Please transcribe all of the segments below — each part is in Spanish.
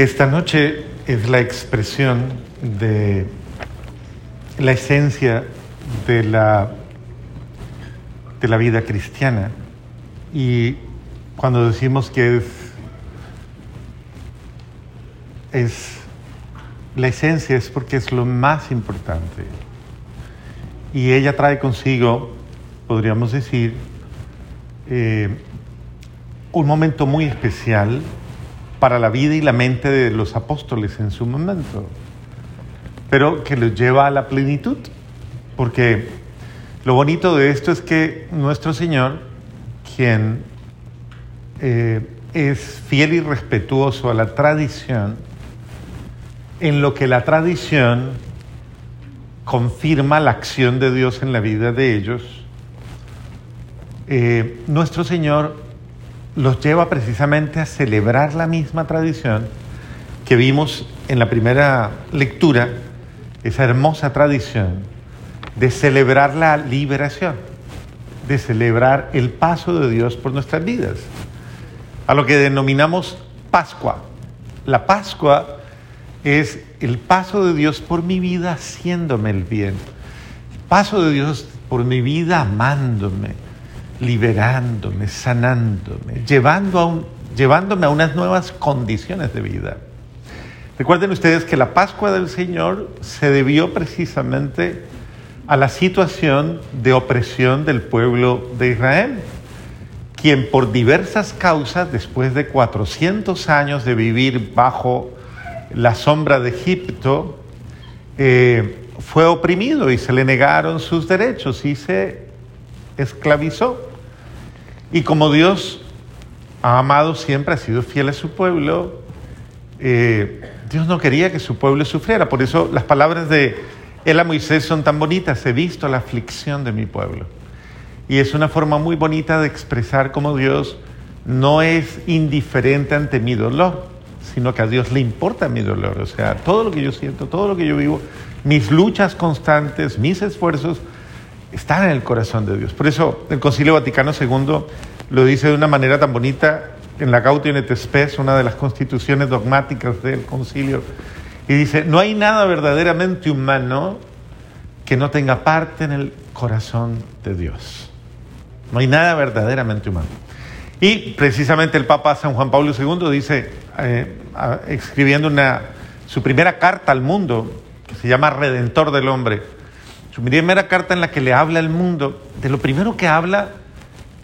Esta noche es la expresión de la esencia de la, de la vida cristiana. Y cuando decimos que es, es la esencia es porque es lo más importante. Y ella trae consigo, podríamos decir, eh, un momento muy especial para la vida y la mente de los apóstoles en su momento, pero que los lleva a la plenitud, porque lo bonito de esto es que nuestro Señor, quien eh, es fiel y respetuoso a la tradición, en lo que la tradición confirma la acción de Dios en la vida de ellos, eh, nuestro Señor los lleva precisamente a celebrar la misma tradición que vimos en la primera lectura, esa hermosa tradición de celebrar la liberación, de celebrar el paso de Dios por nuestras vidas, a lo que denominamos Pascua. La Pascua es el paso de Dios por mi vida haciéndome el bien, paso de Dios por mi vida amándome, liberándome, sanándome, llevando a un, llevándome a unas nuevas condiciones de vida. Recuerden ustedes que la Pascua del Señor se debió precisamente a la situación de opresión del pueblo de Israel, quien por diversas causas, después de 400 años de vivir bajo la sombra de Egipto, eh, fue oprimido y se le negaron sus derechos y se esclavizó. Y como Dios ha amado siempre, ha sido fiel a su pueblo, eh, Dios no quería que su pueblo sufriera. Por eso las palabras de él a Moisés son tan bonitas. He visto la aflicción de mi pueblo. Y es una forma muy bonita de expresar cómo Dios no es indiferente ante mi dolor, sino que a Dios le importa mi dolor. O sea, todo lo que yo siento, todo lo que yo vivo, mis luchas constantes, mis esfuerzos, están en el corazón de Dios. Por eso el Concilio Vaticano II lo dice de una manera tan bonita en la Gaudium et Spes, una de las constituciones dogmáticas del concilio, y dice, no hay nada verdaderamente humano que no tenga parte en el corazón de Dios. No hay nada verdaderamente humano. Y precisamente el Papa San Juan Pablo II dice, eh, escribiendo una, su primera carta al mundo, que se llama Redentor del Hombre, su primera carta en la que le habla al mundo, de lo primero que habla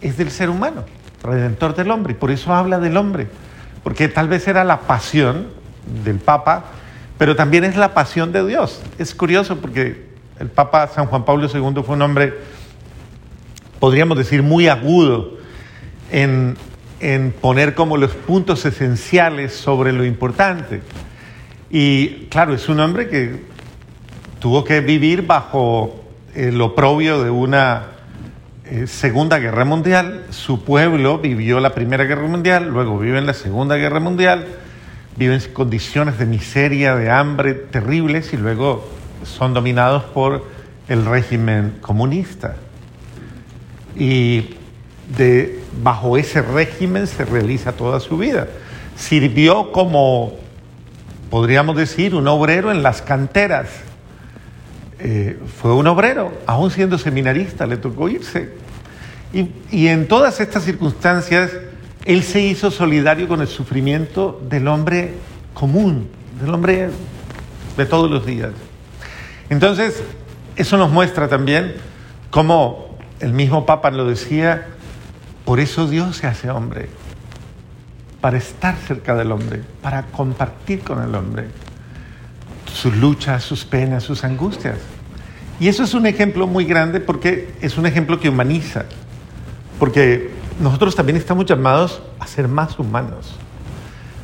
es del ser humano, redentor del hombre, y por eso habla del hombre, porque tal vez era la pasión del Papa, pero también es la pasión de Dios. Es curioso porque el Papa San Juan Pablo II fue un hombre, podríamos decir, muy agudo en, en poner como los puntos esenciales sobre lo importante. Y claro, es un hombre que tuvo que vivir bajo el oprobio de una eh, Segunda Guerra Mundial. Su pueblo vivió la Primera Guerra Mundial, luego vive en la Segunda Guerra Mundial, vive en condiciones de miseria, de hambre terribles y luego son dominados por el régimen comunista. Y de, bajo ese régimen se realiza toda su vida. Sirvió como, podríamos decir, un obrero en las canteras eh, fue un obrero, aún siendo seminarista, le tocó irse. Y, y, en todas estas circunstancias, él se hizo solidario con el sufrimiento del hombre común, del hombre de todos los días. Entonces, eso nos muestra también cómo el mismo Papa lo decía, por eso Dios se hace hombre, para estar cerca del hombre, para compartir con el hombre sus luchas, sus penas, sus angustias. Y eso es un ejemplo muy grande porque es un ejemplo que humaniza, porque nosotros también estamos llamados a ser más humanos,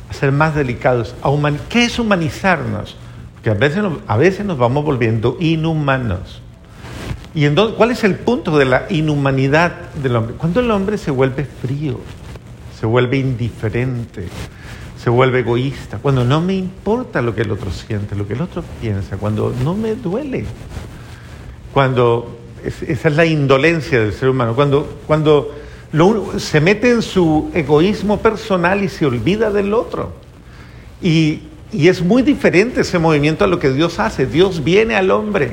a ser más delicados. A ¿Qué es humanizarnos? Porque a veces, a veces nos vamos volviendo inhumanos. ¿Y cuál es el punto de la inhumanidad del hombre? Cuando el hombre se vuelve frío, se vuelve indiferente, se vuelve egoísta, cuando no me importa lo que el otro siente, lo que el otro piensa, cuando no me duele, cuando esa es la indolencia del ser humano, cuando, cuando se mete en su egoísmo personal y se olvida del otro. Y, y es muy diferente ese movimiento a lo que Dios hace. Dios viene al hombre,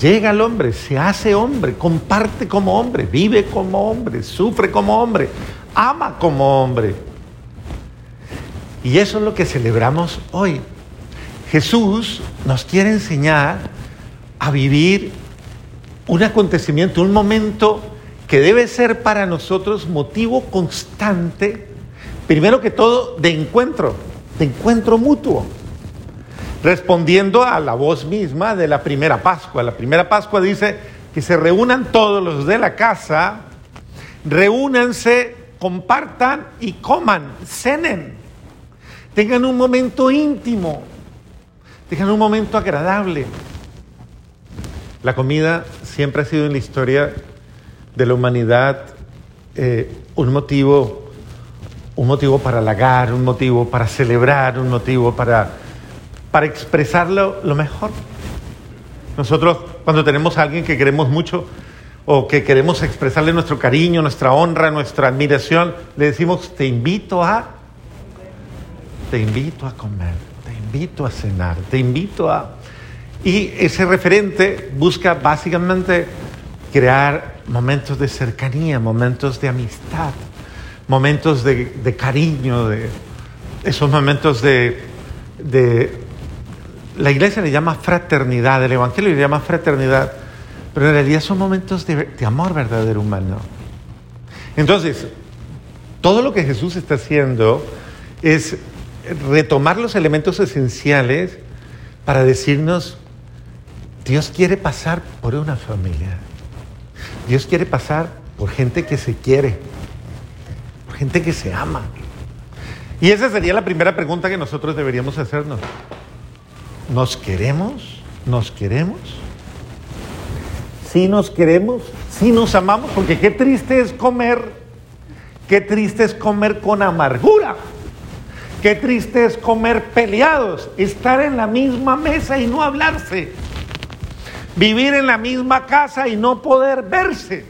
llega al hombre, se hace hombre, comparte como hombre, vive como hombre, sufre como hombre, ama como hombre. Y eso es lo que celebramos hoy. Jesús nos quiere enseñar a vivir un acontecimiento, un momento que debe ser para nosotros motivo constante, primero que todo, de encuentro, de encuentro mutuo, respondiendo a la voz misma de la primera Pascua. La primera Pascua dice que se reúnan todos los de la casa, reúnanse, compartan y coman, cenen, tengan un momento íntimo, tengan un momento agradable. La comida siempre ha sido en la historia de la humanidad eh, un motivo, un motivo para halagar, un motivo para celebrar, un motivo para, para expresarlo lo mejor. Nosotros cuando tenemos a alguien que queremos mucho o que queremos expresarle nuestro cariño, nuestra honra, nuestra admiración, le decimos, te invito a, te invito a comer, te invito a cenar, te invito a... Y ese referente busca básicamente crear momentos de cercanía, momentos de amistad, momentos de, cariño, de esos momentos de, La iglesia le llama fraternidad, el Evangelio le llama fraternidad, pero en realidad son momentos de, de amor verdadero humano. Entonces, todo lo que Jesús está haciendo es retomar los elementos esenciales para decirnos Dios quiere pasar por una familia. Dios quiere pasar por gente que se quiere, por gente que se ama. Y esa sería la primera pregunta que nosotros deberíamos hacernos. ¿Nos queremos? ¿Nos queremos? ¿Sí nos queremos? ¿Sí nos amamos? Porque qué triste es comer, qué triste es comer con amargura. Qué triste es comer peleados, estar en la misma mesa y no hablarse vivir en la misma casa y no poder verse,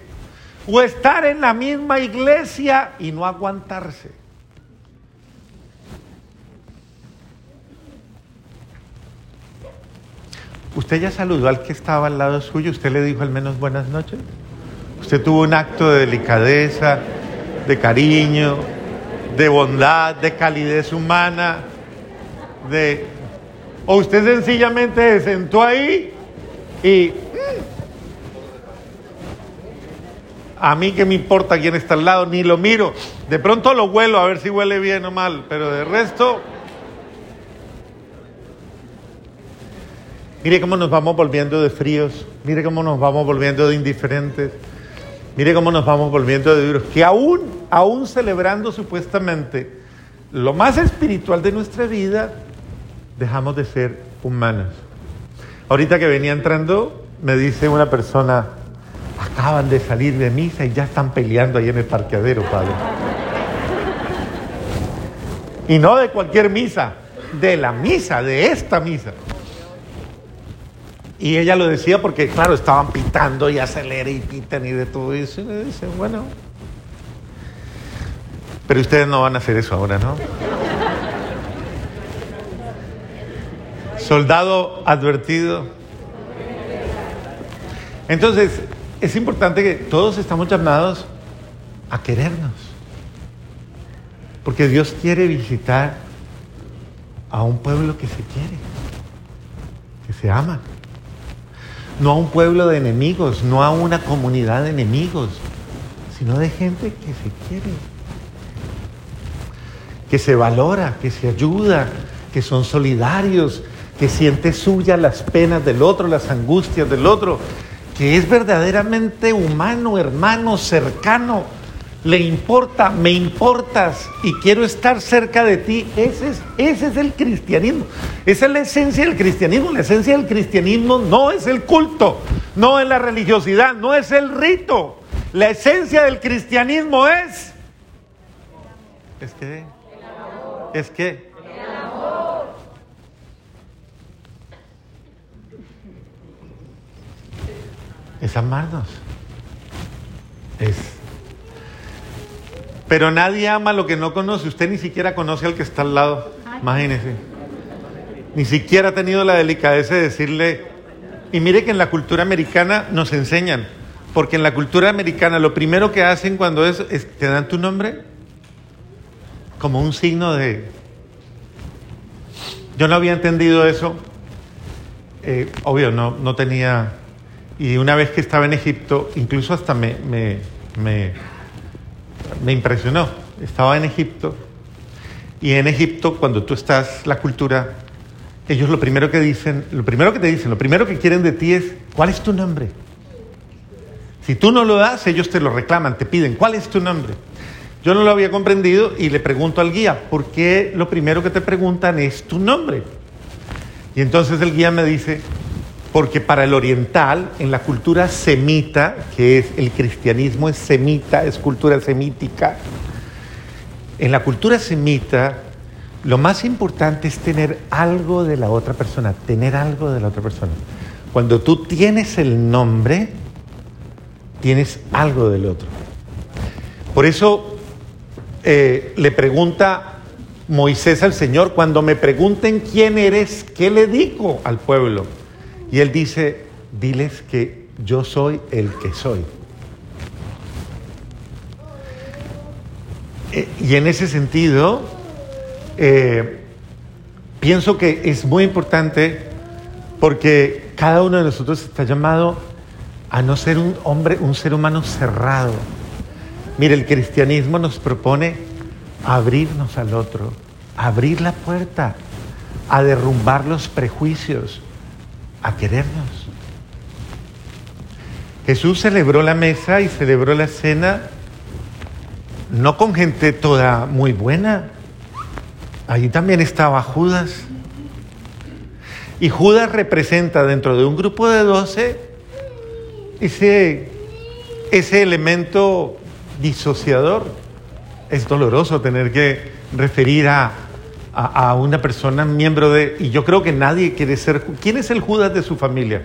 o estar en la misma iglesia y no aguantarse. ¿Usted ya saludó al que estaba al lado suyo? ¿Usted le dijo al menos buenas noches? ¿Usted tuvo un acto de delicadeza, de cariño, de bondad, de calidez humana? De... ¿O usted sencillamente se sentó ahí y a mí que me importa quién está al lado, ni lo miro. De pronto lo huelo a ver si huele bien o mal, pero de resto... Mire cómo nos vamos volviendo de fríos, mire cómo nos vamos volviendo de indiferentes, mire cómo nos vamos volviendo de duros, que aún, aún celebrando supuestamente lo más espiritual de nuestra vida, dejamos de ser humanos. Ahorita que venía entrando, me dice una persona, acaban de salir de misa y ya están peleando ahí en el parqueadero, padre. Y no de cualquier misa, de la misa, de esta misa. Y ella lo decía porque, claro, estaban pitando y acelera y pitan y de todo eso. Y le dice, bueno, pero ustedes no van a hacer eso ahora, ¿no? Soldado advertido. Entonces, es importante que todos estamos llamados a querernos. Porque Dios quiere visitar a un pueblo que se quiere, que se ama. No a un pueblo de enemigos, no a una comunidad de enemigos, sino de gente que se quiere, que se valora, que se ayuda, que son solidarios, que siente suya las penas del otro, las angustias del otro, que es verdaderamente humano, hermano, cercano, le importa, me importas y quiero estar cerca de ti. Ese es, ese es el cristianismo. Esa es la esencia del cristianismo. La esencia del cristianismo no es el culto, no es la religiosidad, no es el rito. La esencia del cristianismo es... Es que... Es que es amarnos. Es. Pero nadie ama lo que no conoce. Usted ni siquiera conoce al que está al lado. Imagínense. Ni siquiera ha tenido la delicadeza de decirle, y mire que en la cultura americana nos enseñan, porque en la cultura americana lo primero que hacen cuando es, te dan tu nombre como un signo de... Yo no había entendido eso, eh, obvio, no, no tenía... Y una vez que estaba en Egipto, incluso hasta me, me, me, me impresionó. Estaba en Egipto y en Egipto, cuando tú estás, la cultura, ellos lo primero que dicen, lo primero que te dicen, lo primero que quieren de ti es, ¿cuál es tu nombre? Si tú no lo das, ellos te lo reclaman, te piden, ¿cuál es tu nombre? Yo no lo había comprendido y le pregunto al guía, ¿por qué lo primero que te preguntan es tu nombre? Y entonces el guía me dice, porque para el oriental, en la cultura semita, que es el cristianismo es semita, es cultura semítica, en la cultura semita, lo más importante es tener algo de la otra persona, tener algo de la otra persona. Cuando tú tienes el nombre, tienes algo del otro. Por eso eh, le pregunta Moisés al Señor, cuando me pregunten quién eres, ¿qué le digo al pueblo? Y él dice, diles que yo soy el que soy. Eh, y en ese sentido, eh, pienso que es muy importante porque cada uno de nosotros está llamado a no ser un hombre, un ser humano cerrado. Mire, el cristianismo nos propone abrirnos al otro, abrir la puerta, a derrumbar los prejuicios, a querernos. Jesús celebró la mesa y celebró la cena no con gente toda muy buena. Allí también estaba Judas. Y Judas representa dentro de un grupo de doce ese, ese elemento disociador. Es doloroso tener que referir a, a, una persona miembro de... Y yo creo que nadie quiere ser... ¿Quién es el Judas de su familia?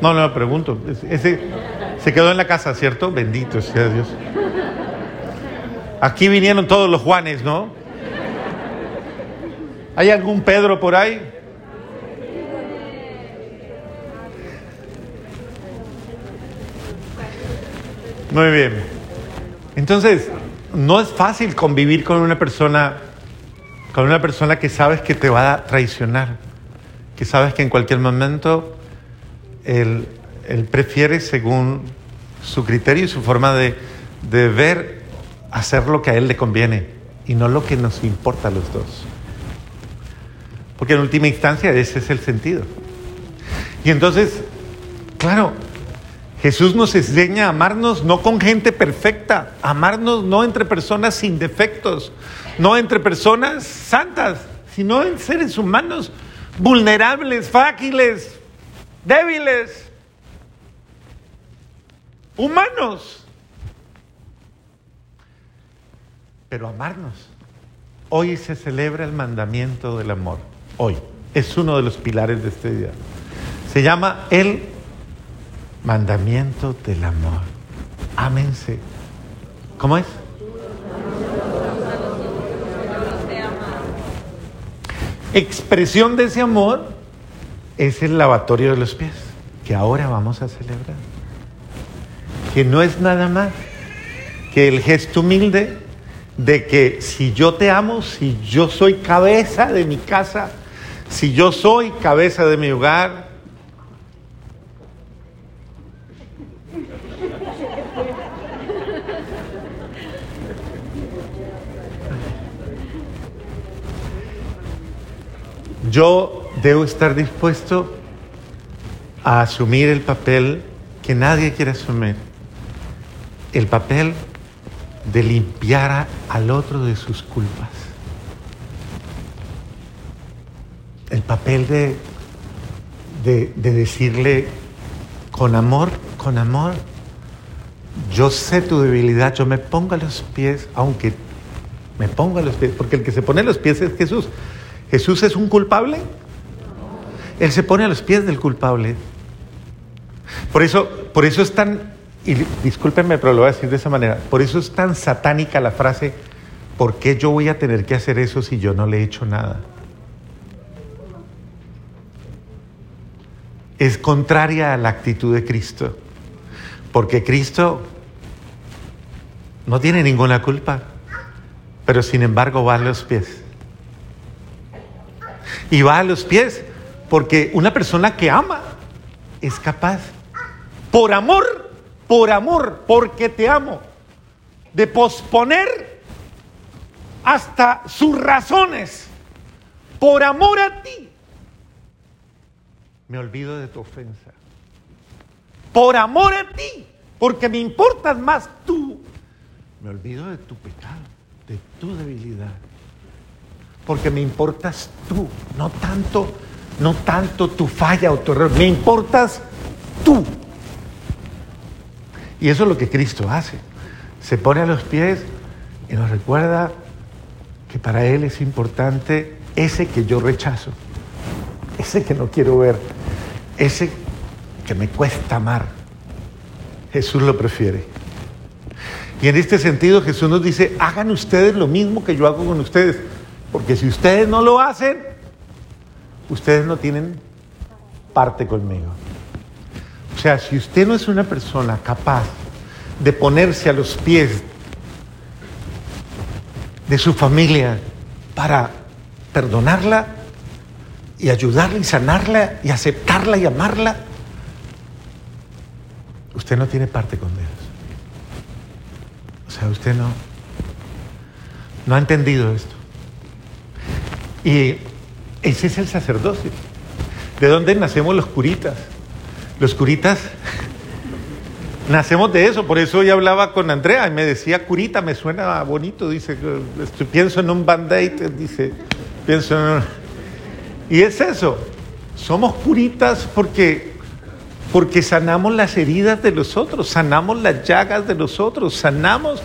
No, no, pregunto. Ese, se quedó en la casa, ¿cierto? Bendito sea Dios. Aquí vinieron todos los Juanes, ¿no? ¿Hay algún Pedro por ahí? Muy bien. Entonces, no es fácil convivir con una persona, con una persona que sabes que te va a traicionar, que sabes que en cualquier momento él, prefiere según su criterio y su forma de, de ver hacer lo que a él le conviene y no lo que nos importa a los dos. Porque en última instancia ese es el sentido. Y entonces, claro, Jesús nos enseña a amarnos no con gente perfecta, amarnos no entre personas sin defectos, no entre personas santas, sino en seres humanos vulnerables, frágiles, débiles, humanos. pero amarnos. Hoy se celebra el mandamiento del amor. Hoy. Es uno de los pilares de este día. Se llama el mandamiento del amor. Ámense. ¿Cómo es? Expresión de ese amor es el lavatorio de los pies, que ahora vamos a celebrar. Que no es nada más que el gesto humilde de que si yo te amo, si yo soy cabeza de mi casa, si yo soy cabeza de mi hogar, yo debo estar dispuesto a asumir el papel que nadie quiere asumir, el papel de limpiar al otro de sus culpas. El papel de, de, decirle con amor, con amor, yo sé tu debilidad, yo me pongo a los pies, aunque me pongo a los pies, porque el que se pone a los pies es Jesús. ¿Jesús es un culpable? Él se pone a los pies del culpable. Por eso, por eso es tan y discúlpenme, pero lo voy a decir de esa manera. Por eso es tan satánica la frase, ¿por qué yo voy a tener que hacer eso si yo no le he hecho nada? Es contraria a la actitud de Cristo, porque Cristo no tiene ninguna culpa, pero sin embargo va a los pies. Y va a los pies porque una persona que ama es capaz, por amor, por amor, porque te amo, de posponer hasta sus razones, por amor a ti. Me olvido de tu ofensa. Por amor a ti, porque me importas más tú. Me olvido de tu pecado, de tu debilidad. Porque me importas tú, no tanto no tanto tu falla o tu error, me importas tú. Y eso es lo que Cristo hace. Se pone a los pies y nos recuerda que para Él es importante ese que yo rechazo, ese que no quiero ver, ese que me cuesta amar. Jesús lo prefiere. Y en este sentido Jesús nos dice, hagan ustedes lo mismo que yo hago con ustedes, porque si ustedes no lo hacen, ustedes no tienen parte conmigo. O sea, si usted no es una persona capaz de ponerse a los pies de su familia para perdonarla y ayudarla y sanarla y aceptarla y amarla, usted no tiene parte con Dios. O sea, usted no, no ha entendido esto. Y ese es el sacerdocio. ¿De dónde nacemos los curitas? Los curitas nacemos de eso, por eso hoy hablaba con Andrea y me decía curita, me suena bonito, dice, pienso en un band-aid, dice, pienso en... Y es eso, somos curitas porque, porque sanamos las heridas de los otros, sanamos las llagas de los otros, sanamos,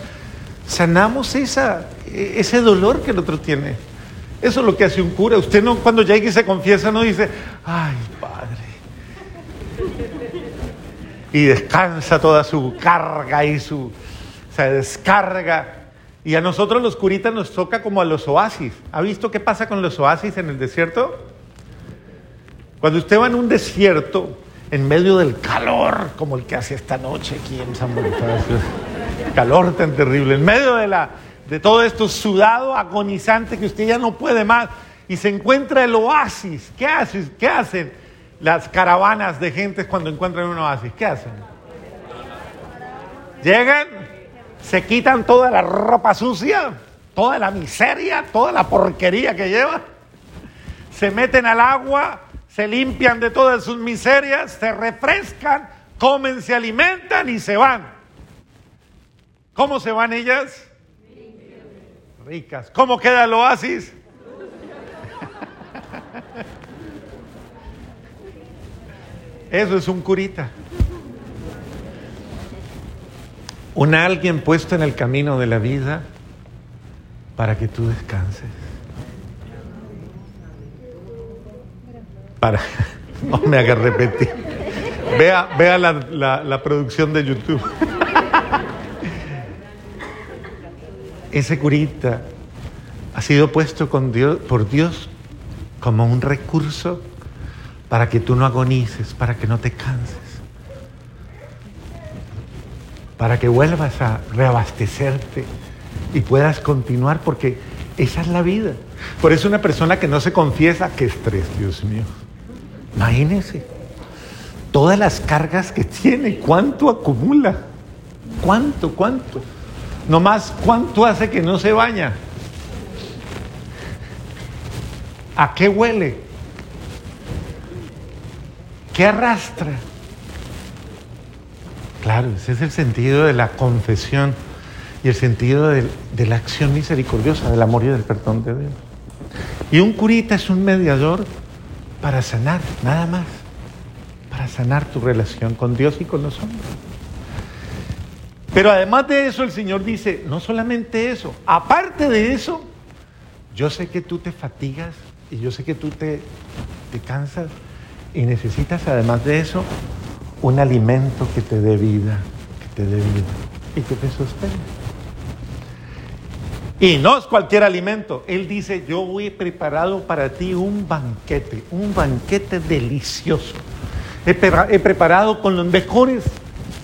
sanamos esa, ese dolor que el otro tiene. Eso es lo que hace un cura. Usted no, cuando llega se confiesa, no dice, ay, Padre. Y descansa toda su carga y su, se descarga. Y a nosotros los curitas nos toca como a los oasis. ¿Ha visto qué pasa con los oasis en el desierto? Cuando usted va en un desierto, en medio del calor, como el que hace esta noche aquí en San Bonifacio, calor tan terrible, en medio de la, de todo esto sudado, agonizante, que usted ya no puede más, y se encuentra el oasis. ¿Qué, hace, ¿Qué hacen las caravanas de gente cuando encuentran un oasis? ¿Qué hacen? Llegan, se quitan toda la ropa sucia, toda la miseria, toda la porquería que lleva, se meten al agua, se limpian de todas sus miserias, se refrescan, comen, se alimentan y se van. ¿Cómo se van ellas? Ricas. ¿Cómo queda el oasis? Eso es un curita. Un alguien puesto en el camino de la vida para que tú descanses. Para, no me haga repetir. Vea, vea la, la producción de YouTube. ese curita ha sido puesto por Dios como un recurso para que tú no agonices, para que no te canses, para que vuelvas a reabastecerte y puedas continuar, porque esa es la vida. Por eso una persona que no se confiesa, qué estrés, Dios mío. Imagínese todas las cargas que tiene, cuánto acumula, cuánto, cuánto. No más, ¿cuánto hace que no se baña? ¿A qué huele? ¿Qué arrastra? Claro, ese es el sentido de la confesión y el sentido de, de, la acción misericordiosa, del amor y del perdón de Dios. Y un curita es un mediador para sanar, nada más, para sanar tu relación con Dios y con los hombres. Pero además de eso, el Señor dice, no solamente eso, aparte de eso, yo sé que tú te fatigas y yo sé que tú te, te cansas y necesitas además de eso un alimento que te dé vida, que te dé vida y que te sostenga. Y no es cualquier alimento. Él dice, yo he preparado para ti un banquete, un banquete delicioso. He, preparado con los mejores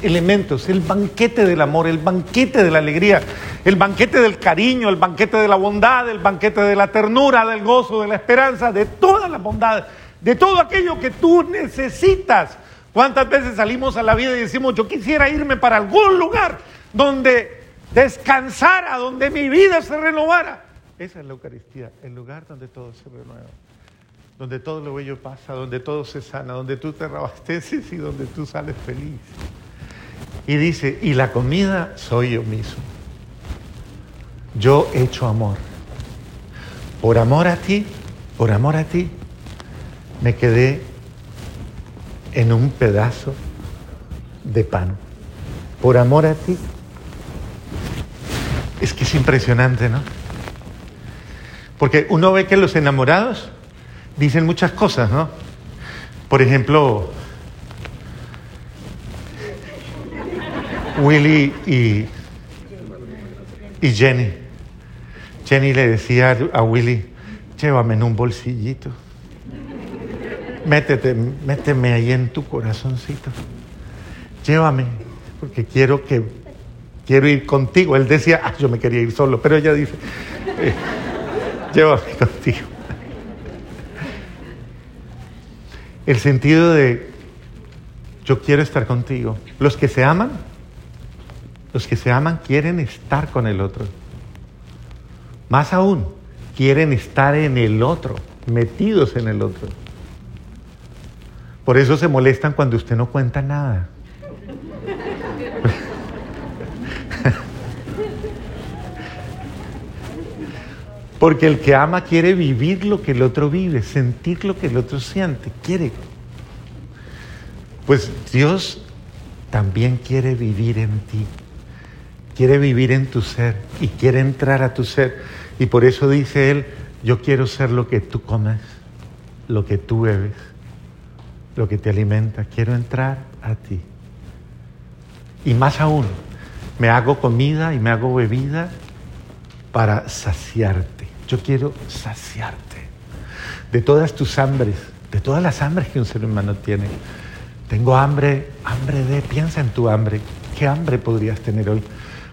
elementos, el banquete del amor, el banquete de la alegría, el banquete del cariño, el banquete de la bondad, el banquete de la ternura, del gozo, de la esperanza, de toda la bondad, de todo aquello que tú necesitas. ¿Cuántas veces salimos a la vida y decimos, yo quisiera irme para algún lugar donde descansara, donde mi vida se renovara. Esa es la Eucaristía, el lugar donde todo se renueva, donde todo lo bello pasa, donde todo se sana, donde tú te reabasteces y donde tú sales feliz. Y dice, y la comida soy yo mismo. Yo hecho amor. Por amor a ti, por amor a ti, me quedé en un pedazo de pan. Por amor a ti, es que es impresionante, ¿no? Porque uno ve que los enamorados dicen muchas cosas, ¿no? Por ejemplo, Willy y, y Jenny. Jenny le decía a Willy, llévame en un bolsillito. Métete, méteme ahí en tu corazoncito. Llévame, porque quiero que quiero ir contigo. Él decía, ah, yo me quería ir solo, pero ella dice, eh, llévame contigo. El sentido de, yo quiero estar contigo. Los que se aman, los que se aman quieren estar con el otro. Más aún, quieren estar en el otro, metidos en el otro. Por eso se molestan cuando usted no cuenta nada. Porque el que ama quiere vivir lo que el otro vive, sentir lo que el otro siente, quiere. Pues Dios también quiere vivir en ti, quiere vivir en tu ser y quiere entrar a tu ser. Y por eso dice Él, yo quiero ser lo que tú comes, lo que tú bebes, lo que te alimenta, quiero entrar a ti. Y más aún, me hago comida y me hago bebida para saciarte yo quiero saciarte de todas tus hambres, de todas las hambres que un ser humano tiene. Tengo hambre, hambre de, piensa en tu hambre. ¿Qué hambre podrías tener hoy?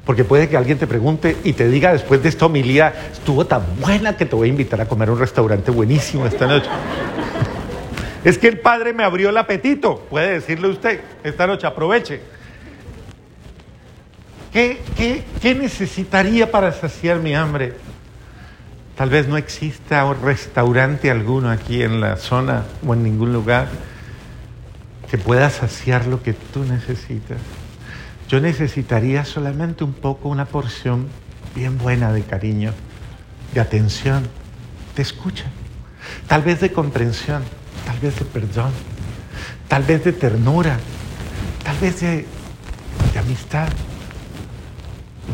Porque puede que alguien te pregunte y te diga después de esta homilía, estuvo tan buena que te voy a invitar a comer a un restaurante buenísimo esta noche. es que el Padre me abrió el apetito, puede decirle usted, esta noche aproveche. ¿Qué, qué, qué necesitaría para saciar mi hambre? Tal vez no exista un restaurante alguno aquí en la zona o en ningún lugar que pueda saciar lo que tú necesitas. Yo necesitaría solamente un poco, una porción bien buena de cariño, de atención, de escucha, tal vez de comprensión, tal vez de perdón, tal vez de ternura, tal vez de, amistad,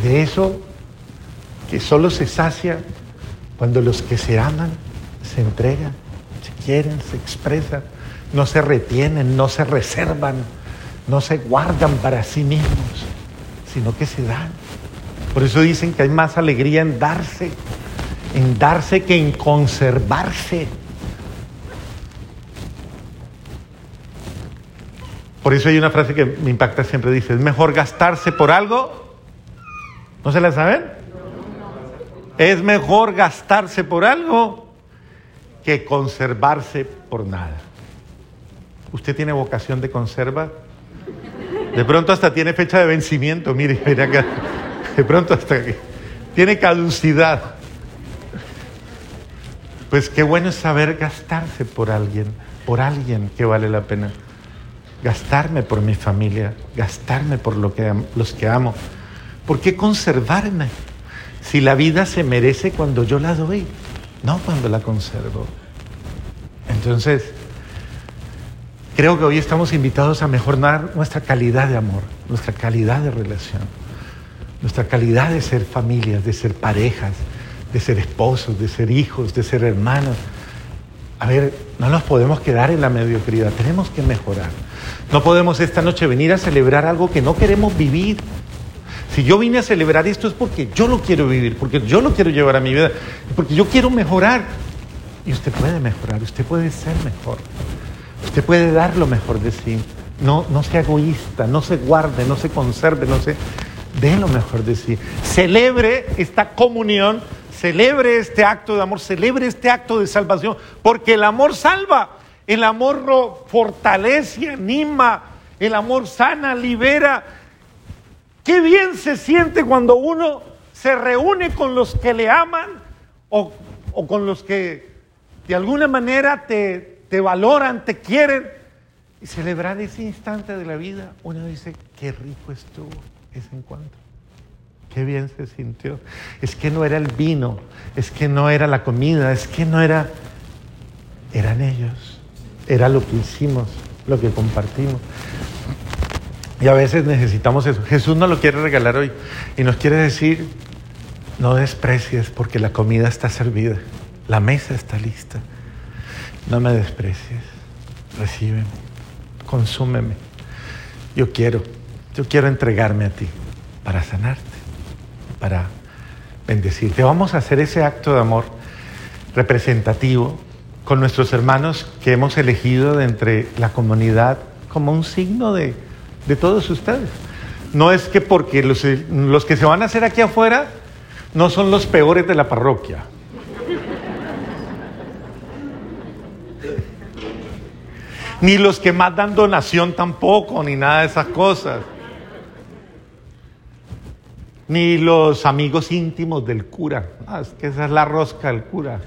de eso que solo se sacia cuando los que se aman se entregan, se quieren, se expresan, no se retienen, no se reservan, no se guardan para sí mismos, sino que se dan. Por eso dicen que hay más alegría en darse, en darse que en conservarse. Por eso hay una frase que me impacta siempre, dice, es mejor gastarse por algo. ¿No se la saben? Es mejor gastarse por algo que conservarse por nada. ¿Usted tiene vocación de conserva? De pronto hasta tiene fecha de vencimiento, mire, mire acá. De pronto hasta tiene caducidad. Pues qué bueno es saber gastarse por alguien, por alguien que vale la pena. Gastarme por mi familia, gastarme por lo que, los que amo. ¿Por qué conservarme? Si la vida se merece cuando yo la doy, no cuando la conservo. Entonces, creo que hoy estamos invitados a mejorar nuestra calidad de amor, nuestra calidad de relación, nuestra calidad de ser familias, de ser parejas, de ser esposos, de ser hijos, de ser hermanos. A ver, no nos podemos quedar en la mediocridad, tenemos que mejorar. No podemos esta noche venir a celebrar algo que no queremos vivir. Si yo vine a celebrar esto es porque yo lo quiero vivir, porque yo lo quiero llevar a mi vida, porque yo quiero mejorar. Y usted puede mejorar, usted puede ser mejor, usted puede dar lo mejor de sí. No, no sea egoísta, no se guarde, no se conserve, no se... Dé lo mejor de sí. Celebre esta comunión, celebre este acto de amor, celebre este acto de salvación, porque el amor salva, el amor fortalece, anima, el amor sana, libera. Qué bien se siente cuando uno se reúne con los que le aman o, o con los que de alguna manera te, te valoran, te quieren. Y celebrar ese instante de la vida, uno dice, qué rico estuvo ese encuentro. Qué bien se sintió. Es que no era el vino, es que no era la comida, es que no era... Eran ellos, era lo que hicimos, lo que compartimos. Y a veces necesitamos eso. Jesús nos lo quiere regalar hoy y nos quiere decir, no desprecies porque la comida está servida, la mesa está lista. No me desprecies, recíbeme, consúmeme. Yo quiero, yo quiero entregarme a ti para sanarte, para bendecirte. Vamos a hacer ese acto de amor representativo con nuestros hermanos que hemos elegido de entre la comunidad como un signo de, de todos ustedes. No es que porque los, los que se van a hacer aquí afuera no son los peores de la parroquia. Ni los que más dan donación tampoco, ni nada de esas cosas. Ni los amigos íntimos del cura. Ah, es que esa es la rosca del cura.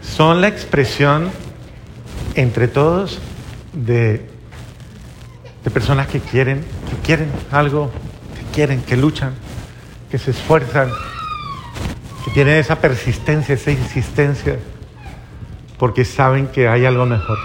Son la expresión entre todos de, de personas que quieren, que quieren algo, que quieren, que luchan, que se esfuerzan, que tienen esa persistencia, esa insistencia, porque saben que hay algo mejor.